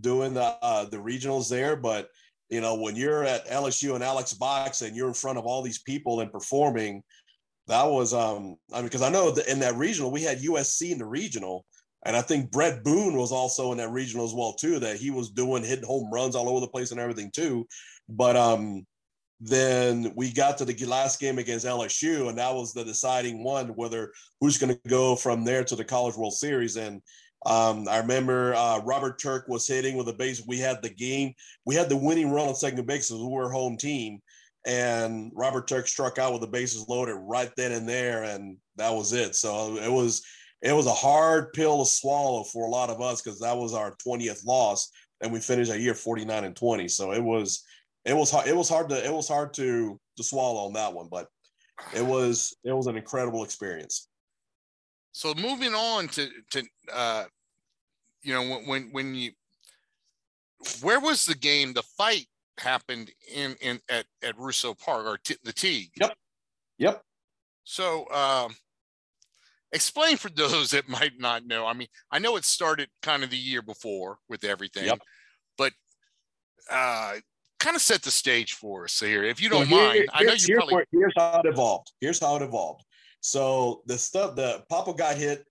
doing the, uh, the regionals there. But, you know, when you're at LSU and Alex Box and you're in front of all these people and performing, that was, um, I mean, because I know that in that regional, we had USC in the regional. And I think Bret Boone was also in that regional as well, too, that he was doing hitting home runs all over the place and everything, too. But, um, then we got to the last game against LSU, and that was the deciding one whether who's going to go from there to the College World Series. And um, I remember uh, Robert Turk was hitting with a base. We had the game, we had the winning run on second base because we were home team, and Robert Turk struck out with the bases loaded right then and there, and that was it. So it was it was a hard pill to swallow for a lot of us because that was our 20th loss, and we finished a year 49 and 20. So it was it was hard. It was hard to it was hard to to swallow on that one, but it was it was an incredible experience. So moving on to to uh, you know when when you where was the game? The fight happened in in at at Russo Park or t- the T. Yep. Yep. So um, explain for those that might not know. I mean, I know it started kind of the year before with everything, yep. but uh, kind of set the stage for us here, if you don't mind. Here, I know you probably. Where, here's how it evolved. Here's how it evolved. So the stuff, the Papo got hit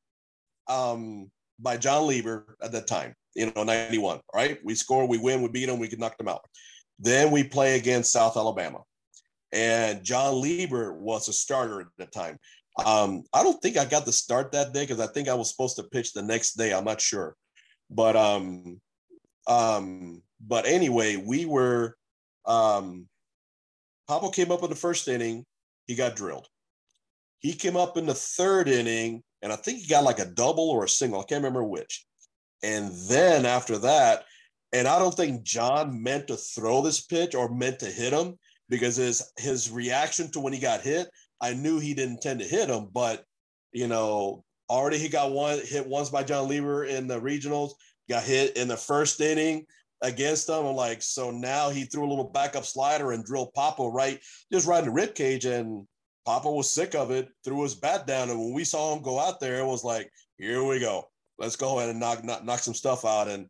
um, by Jon Lieber at that time, you know, 91, right? We score, we win, we beat them, we can knock them out. Then we play against South Alabama. And John Lieber was a starter at the time. Um, I don't think I got the start that day because I think I was supposed to pitch the next day. I'm not sure. But um, um, but anyway, we were um Papo came up in the first inning, he got drilled. He came up in the third inning, and I think he got like a double or a single. I can't remember which. And then after that, and I don't think Jon meant to throw this pitch or meant to hit him because his his reaction to when he got hit, I knew he didn't intend to hit him, but you know, already he got one hit once by Jon Lieber in the regionals, got hit in the first inning against them. I'm like, so now he threw a little backup slider and drilled Papo right, just right in the rib cage. And Papo was sick of it, threw his bat down. And when we saw him go out there, it was like, here we go. Let's go ahead and knock, knock, knock some stuff out. And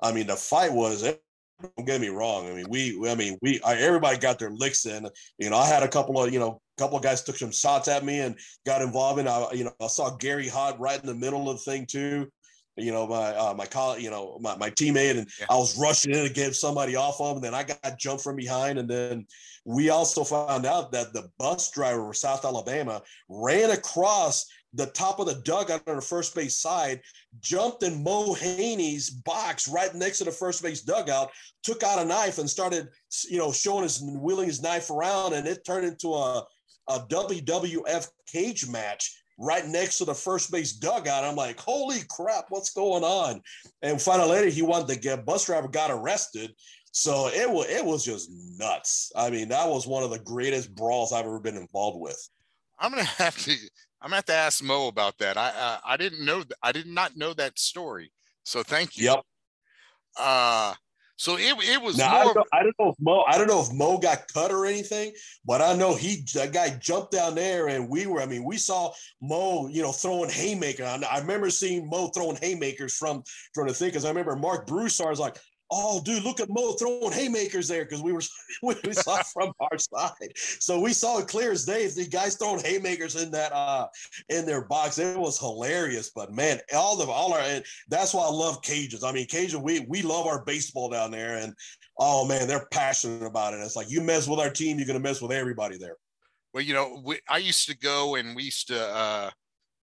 I mean, the fight was, don't get me wrong. I mean, we, I mean, we, I, everybody got their licks in. You know, I had a couple of, you know, a couple of guys took some shots at me and got involved in. I, you know, I saw Gary Hott right in the middle of the thing too you know, my uh, my colleague, you know, my, my teammate, and yeah. I was rushing in to get somebody off of him. And then I got jumped from behind. And then we also found out that the bus driver for South Alabama ran across the top of the dugout on the first base side, jumped in Mo Haney's box right next to the first base dugout, took out a knife and started, you know, showing his wheeling his knife around, and it turned into a a WWF cage match right next to the first base dugout. I'm like, holy crap, what's going on? And finally he wanted to get bus driver got arrested. So it was it was just nuts. I mean, that was one of the greatest brawls I've ever been involved with. I'm gonna have to I'm gonna have to ask Mo about that. I uh, I didn't know I did not know that story. So thank you. Yep. Uh So it, it was now, more. I don't, know, I don't, know, if Mo I don't know if Mo got cut or anything, but I know he that guy jumped down there and we were. I mean, we saw Mo, you know, throwing haymaker. I, I remember seeing Mo throwing haymakers from from the thing because I remember Mark Broussard was like, oh, dude, look at Mo throwing haymakers there because we were we saw from our side. So we saw it clear as day. The guys throwing haymakers in that uh in their box. It was hilarious. But man, all the all our and that's why I love Cajuns. I mean, Cajun, we we love our baseball down there, and oh man, they're passionate about it. It's like you mess with our team, you're gonna mess with everybody there. Well, you know, we, I used to go and we used to uh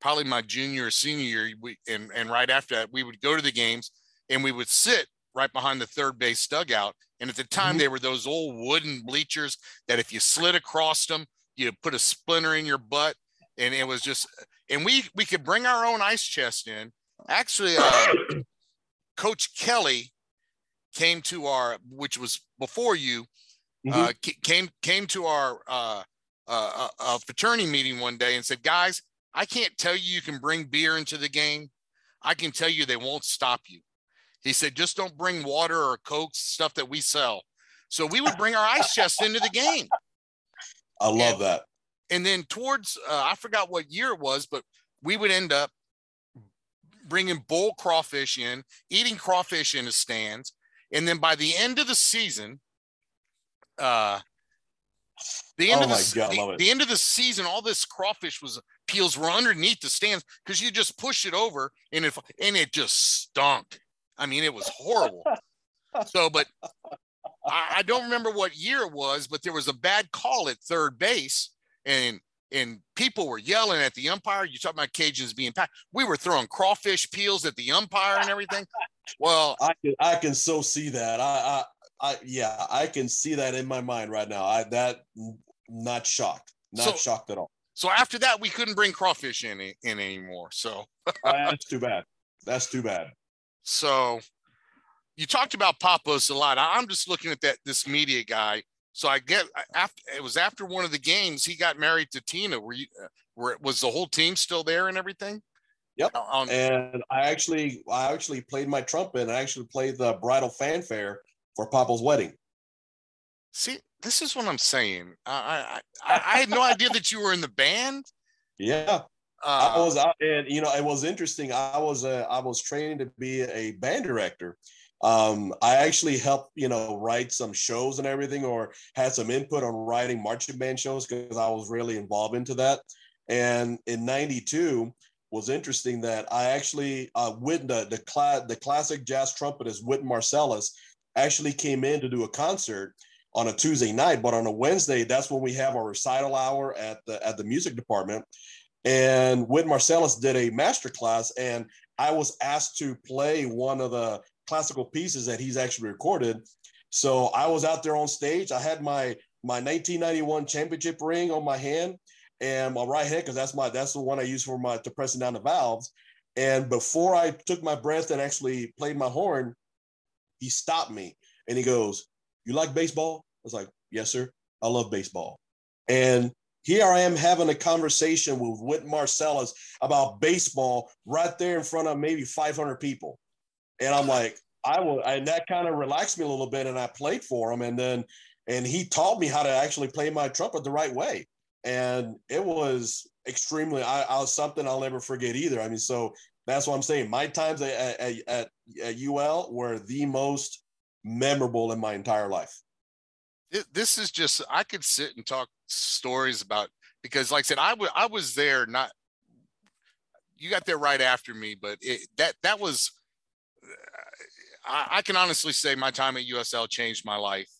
probably my junior or senior year, we and and right after that, we would go to the games and we would sit right behind the third base dugout. And at the time, mm-hmm. they were those old wooden bleachers that if you slid across them, you put a splinter in your butt. And it was just, and we we could bring our own ice chest in. Actually, uh, Coach Kelly came to our, which was before you, mm-hmm. uh, came came to our uh, uh, uh, fraternity meeting one day and said, "Guys, I can't tell you you can bring beer into the game. I can tell you they won't stop you. He said, just don't bring water or Coke, stuff that we sell. So we would bring our ice chest into the game. I love and, that. And then towards, uh, I forgot what year it was, but we would end up bringing bull crawfish in, eating crawfish in the stands. And then by the end of the season, uh, the end oh of the, God, the, the, end of the season, all this crawfish was peels were underneath the stands because you just push it over and it and it just stunk. I mean, it was horrible. so, but I, I, don't remember what year it was, but there was a bad call at third base, and and people were yelling at the umpire. You talk about Cajuns being packed. We were throwing crawfish peels at the umpire and everything. Well, I can I can so see that. I I, I yeah, I can see that in my mind right now. I that not shocked, not so, shocked at all. So after that, we couldn't bring crawfish in in anymore. So that's too bad. That's too bad. So you talked about Papos a lot. I'm just looking at that this media guy. So I get after it was after one of the games he got married to Tina. Were you were was the whole team still there and everything? Yep. Um, and I actually I actually played my trumpet and I actually played the bridal fanfare for Papo's wedding. See, this is what I'm saying. I I, I had no idea that you were in the band. Yeah. Uh, I was out, and you know, it was interesting. I was uh, I was training to be a band director. Um, I actually helped, you know, write some shows and everything, or had some input on writing marching band shows because I was really involved into that. And in '92 was interesting that I actually uh, Whit the the, cla- the classic jazz trumpetist Wynton Marsalis actually came in to do a concert on a Tuesday night, but on a Wednesday, that's when we have our recital hour at the at the music department and Wynton Marsalis did a master class, and I was asked to play one of the classical pieces that he's actually recorded. So I was out there on stage. I had my my 1991 championship ring on my hand and my right hand because that's my that's the one I use for my to pressing down the valves. And before I took my breath and actually played my horn, he stopped me and he goes, "You like baseball?" I was like, "Yes, sir. I love baseball." And here I am having a conversation with Whit Marsalis about baseball right there in front of maybe 500 people. And I'm like, I will, and that kind of relaxed me a little bit. And I played for him. And then, and he taught me how to actually play my trumpet the right way. And it was extremely, I, I was something I'll never forget either. I mean, so that's what I'm saying. My times at, at, at UL were the most memorable in my entire life this is just I could sit and talk stories about because like I said I, w- I was there not you got there right after me but it, that that was I, I, can honestly say my time at USL changed my life.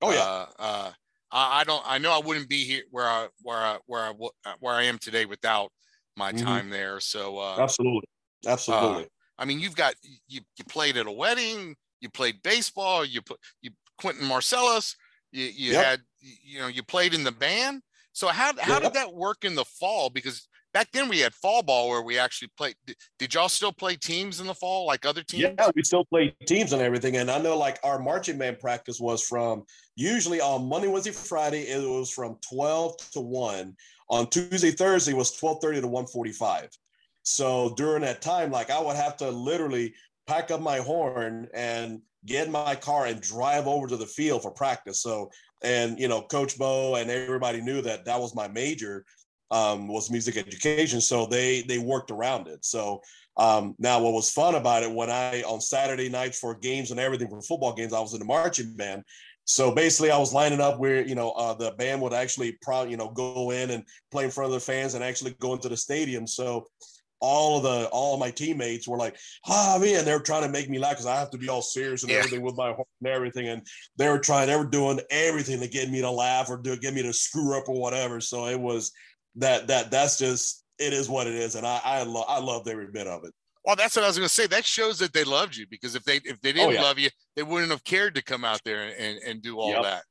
Oh yeah. Uh, uh, I, I, don't I know I wouldn't be here where I where I where I where I am today without my mm-hmm. time there. So uh, absolutely. Absolutely. Uh, I mean you've got you, you played at a wedding you played baseball you put you Wynton Marsalis, you, you yep. had, you know, you played in the band. So how how yep. did that work in the fall? Because back then we had fall ball where we actually played. Did, did y'all still play teams in the fall like other teams? Yeah, we still play teams and everything. And I know like our marching band practice was from usually on Monday, Wednesday, Friday. It was from twelve to one. On Tuesday, Thursday was twelve thirty to one forty five. So during that time, like I would have to literally pack up my horn and get in my car and drive over to the field for practice. So, and you know, Coach Bo and everybody knew that that was my major um, was music education. So they they worked around it. So um, now what was fun about it when I on Saturday nights for games and everything for football games, I was in the marching band. So basically, I was lining up where you know uh, the band would actually probably you know go in and play in front of the fans and actually go into the stadium. So all of the all of my teammates were like, ah, man, they were trying to make me laugh because I have to be all serious and yeah. everything with my and everything, and they were trying, they were doing everything to get me to laugh or to get me to screw up or whatever. So it was that that that's just it is what it is, and I I, lo- I loved every bit of it. Well, that's what I was going to say. That shows that they loved you because if they if they oh, didn't oh, yeah. love you, they wouldn't have cared to come out there and, and do all yep. that.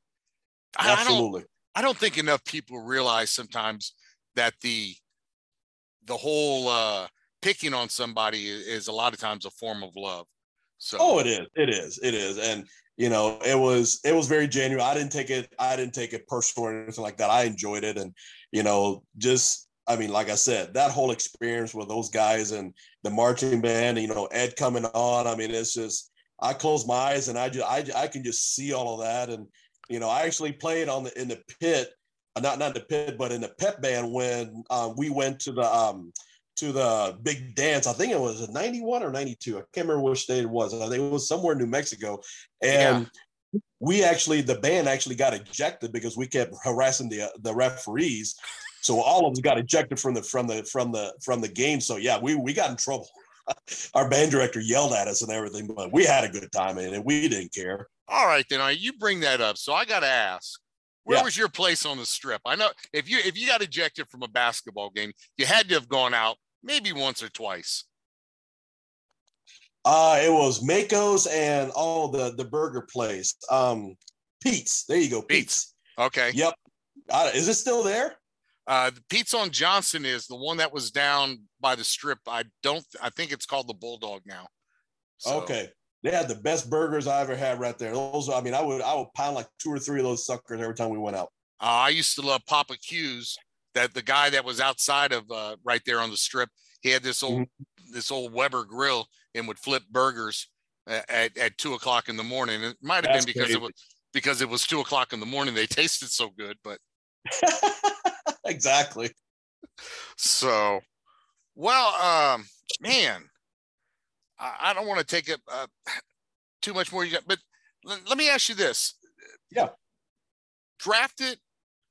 Absolutely. I don't, I don't think enough people realize sometimes that the the whole uh, picking on somebody is a lot of times a form of love. So oh, it is, it is, it is, and you know, it was it was very genuine. I didn't take it, I didn't take it personal or anything like that. I enjoyed it, and you know, just I mean, like I said, that whole experience with those guys and the marching band, you know, Ed coming on. I mean, it's just I close my eyes and I just I, I can just see all of that. And you know, I actually played on the in the pit, not not the pit, but in the pep band when um, we went to the um to the big dance. I think it was 91 or 92. I can't remember which state it was. I think it was somewhere in New Mexico. And yeah. we actually the band actually got ejected because we kept harassing the the referees so all of us got ejected from the from the from the from the game. So yeah, we we got in trouble. Our band director yelled at us and everything, but we had a good time and we didn't care. All right, then right, you bring that up. So I got to ask, where yeah. was your place on the strip? I know if you if you got ejected from a basketball game, you had to have gone out maybe once or twice. Uh, it was Mako's and all the the burger place. Um, Pete's. There you go, Pete's. Pete's. Okay. Yep. Uh, is it still there? Uh, the Pete's on Johnson is the one that was down by the strip. I don't. I think it's called the Bulldog now. So. Okay, they had the best burgers I ever had right there. Those, I mean, I would I would pound like two or three of those suckers every time we went out. Uh, I used to love Papa Q's. That the guy that was outside of uh, right there on the strip, he had this old mm-hmm. this old Weber grill and would flip burgers at, at two o'clock in the morning. It might have been because crazy. it was because it was two o'clock in the morning. They tasted so good, but exactly. So, well, um, man, I, I don't want to take it uh, too much more, but let, let me ask you this. Yeah. Drafted.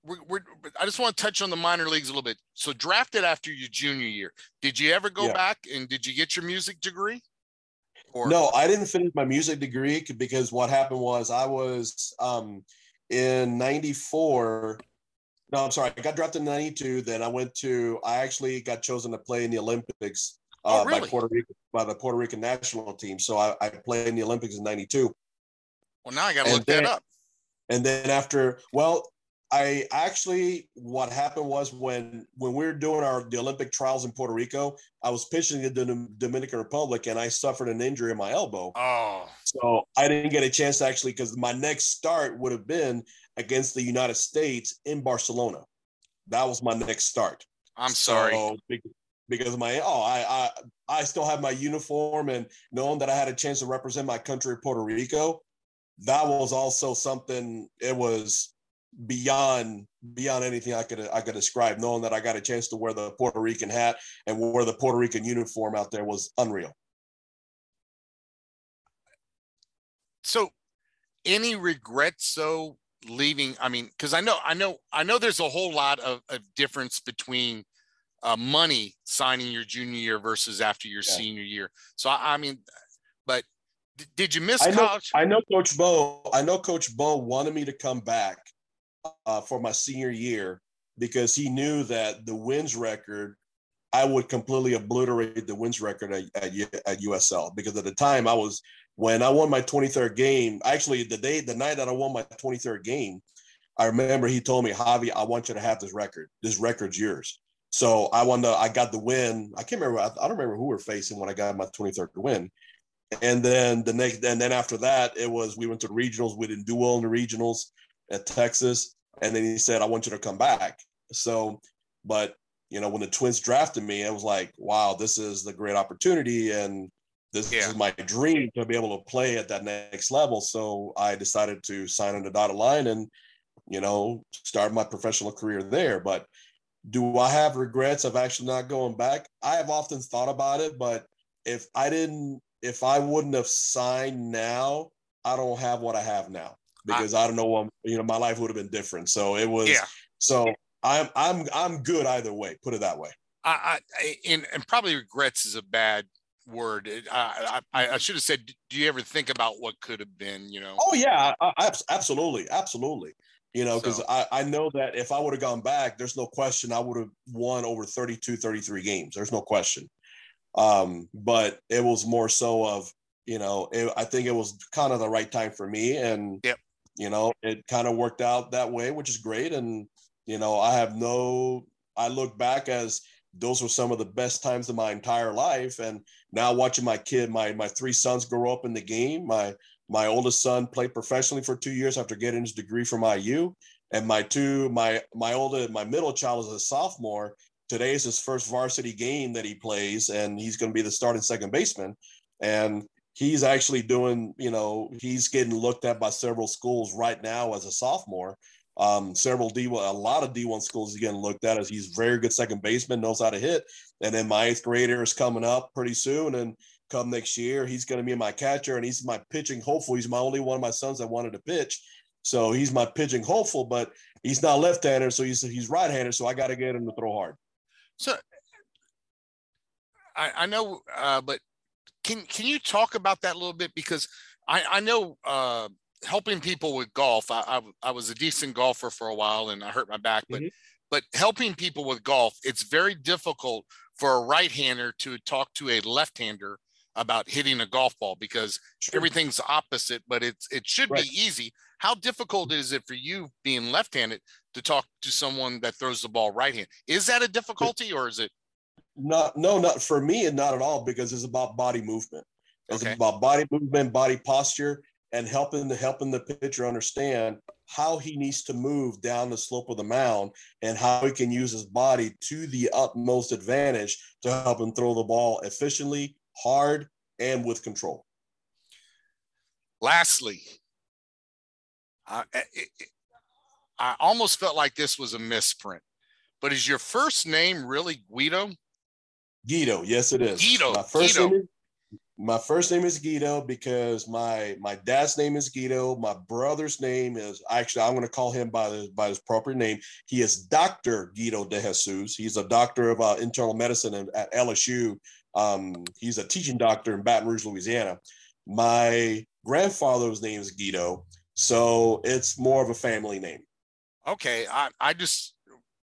We're, we're, I just want to touch on the minor leagues a little bit. So, drafted after your junior year, did you ever go yeah. back and did you get your music degree? Or? No, I didn't finish my music degree because what happened was I was um, in '94. No, I'm sorry. I got drafted in '92. Then I went to. I actually got chosen to play in the Olympics uh, oh, really? by Puerto Rico by the Puerto Rican national team. So I, I played in the Olympics in '92. Well, now I got to look then, that up. And then after, well, I actually what happened was when when we were doing our the Olympic trials in Puerto Rico, I was pitching in the Dominican Republic and I suffered an injury in my elbow. Oh, so I didn't get a chance to actually because my next start would have been against the United States in Barcelona. That was my next start. I'm sorry. So, because my oh I, I I still have my uniform and knowing that I had a chance to represent my country Puerto Rico, that was also something it was beyond beyond anything I could I could describe. Knowing that I got a chance to wear the Puerto Rican hat and wear the Puerto Rican uniform out there was unreal. So, any regrets so leaving? I mean, because I know I know I know there's a whole lot of, of difference between uh, money signing your junior year versus after your yeah. senior year. So I, I mean, but did you miss I know, college? I know Coach Bo. I know Coach Bo wanted me to come back uh, for my senior year because he knew that the wins record, I would completely obliterate the wins record at, at, at USL because at the time I was when I won my 23rd game. Actually, the day, the night that I won my 23rd game, I remember he told me, Javi, I want you to have this record. This record's yours. So I won the, I got the win. I can't remember. I, I don't remember who we we're facing when I got my 23rd win. And then the next, and then after that, it was we went to the regionals. We didn't do well in the regionals at Texas. And then he said, I want you to come back. So, but you know, when the twins drafted me, I was like, wow, this is the great opportunity. And this Yeah. is my dream to be able to play at that next level. So I decided to sign on the dotted line and, you know, start my professional career there. But do I have regrets of actually not going back? I have often thought about it, but if I didn't, if I wouldn't have signed now, I don't have what I have now because I, don't know what you know. My life would have been different. So it was. Yeah. So I'm I'm I'm good either way. Put it that way. I, I and, and probably regrets is a bad word. I, I, I should have said, do you ever think about what could have been? You know. Oh yeah, I, I, absolutely, absolutely. You know, because So- I, I know that if I would have gone back, there's no question I would have won over 32, 33 games. There's no question. Um, but it was more so of, you know, it, I think it was kind of the right time for me. And, Yep. you know, it kind of worked out that way, which is great. And, you know, I have no, I look back as those were some of the best times of my entire life. And now watching my kid, my, my three sons grow up in the game, my, my oldest son played professionally for two years after getting his degree from IU. And my two, my my older, my middle child is a sophomore. Today is his first varsity game that he plays, and he's going to be the starting second baseman. And he's actually doing, you know, he's getting looked at by several schools right now as a sophomore. Um, several D1, a lot of D1 schools he's getting looked at as he's very good second baseman, knows how to hit. And then my eighth grader is coming up pretty soon, and come next year, he's going to be my catcher and he's my pitching hopeful. He's my only one of my sons that wanted to pitch. So he's my pitching hopeful, but he's not left-handed, so he's he's right-handed. So I got to get him to throw hard. So I, I know, uh, but can can you talk about that a little bit because I I know uh, helping people with golf. I, I I was a decent golfer for a while and I hurt my back, but Mhm. but helping people with golf, it's very difficult for a right-hander to talk to a left-hander about hitting a golf ball because everything's opposite, but it's it should Right. be easy. How difficult is it for you being left-handed to talk to someone that throws the ball right-handed? Is that a difficulty or is it Not no, not for me, and not at all because it's about body movement. It's Okay. about body movement, body posture, and helping the helping the pitcher understand how he needs to move down the slope of the mound and how he can use his body to the utmost advantage to help him throw the ball efficiently, hard, and with control. lastly, I, I- I almost felt like this was a misprint, but is your first name really Guido? Guido, yes, it is. Guido, My first Guido. name is my first name is Guido because my my dad's name is Guido. My brother's name is actually I'm going to call him by the, by his proper name. He is Doctor Guido De Jesus. He's a doctor of uh, internal medicine in, at LSU. Um, he's a teaching doctor in Baton Rouge, Louisiana. My grandfather's name is Guido, so it's more of a family name. Okay, I, I just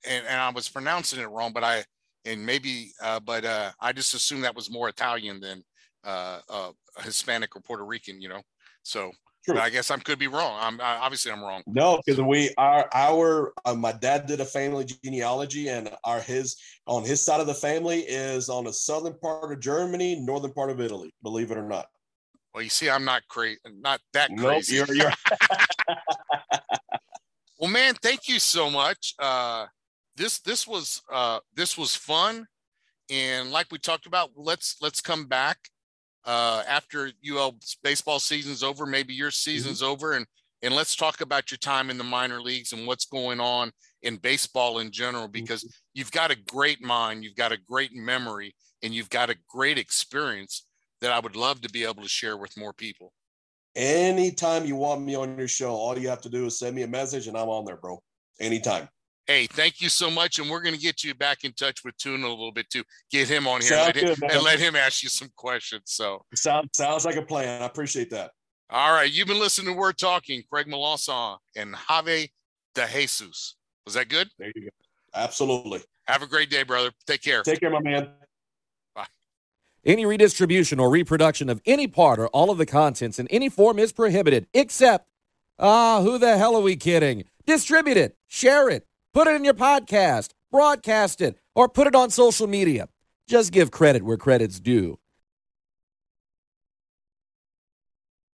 and, and I was pronouncing it wrong, but I and maybe uh, but uh, I just assumed that was more Italian than uh, uh, Hispanic or Puerto Rican, you know. So True. but I guess I could be wrong. I'm I, obviously I'm wrong. No, because we our our uh, my dad did a family genealogy, and our his on his side of the family is on the southern part of Germany, northern part of Italy. Believe it or not. Well, you see, I'm not crazy, not that Nope, crazy. you're, you're Well, man, thank you so much. Uh, this this was uh, this was fun, and like we talked about, let's let's come back uh, after UL baseball season's over. Maybe your season's over, and and let's talk about your time in the minor leagues and what's going on in baseball in general. Because you've got a great mind, you've got a great memory, and you've got a great experience that I would love to be able to share with more people. anytime you want me on your show, all you have to do is send me a message, and I'm on there, bro. Anytime. Hey, thank you so much. And we're going to get you back in touch with Tuna a little bit too. Get him on here Sounds let good, man. and let him ask you some questions. So, Sounds sounds like a plan. I appreciate that. all right. You've been listening to We're Talking, Craig Melanson and Javi De Jesus. Was that good? There you go. Absolutely. Have a great day, brother. Take care. Take care, my man. Any redistribution or reproduction of any part or all of the contents in any form is prohibited, except, ah, who the hell are we kidding? Distribute it, share it, put it in your podcast, broadcast it, or put it on social media. Just give credit where credit's due.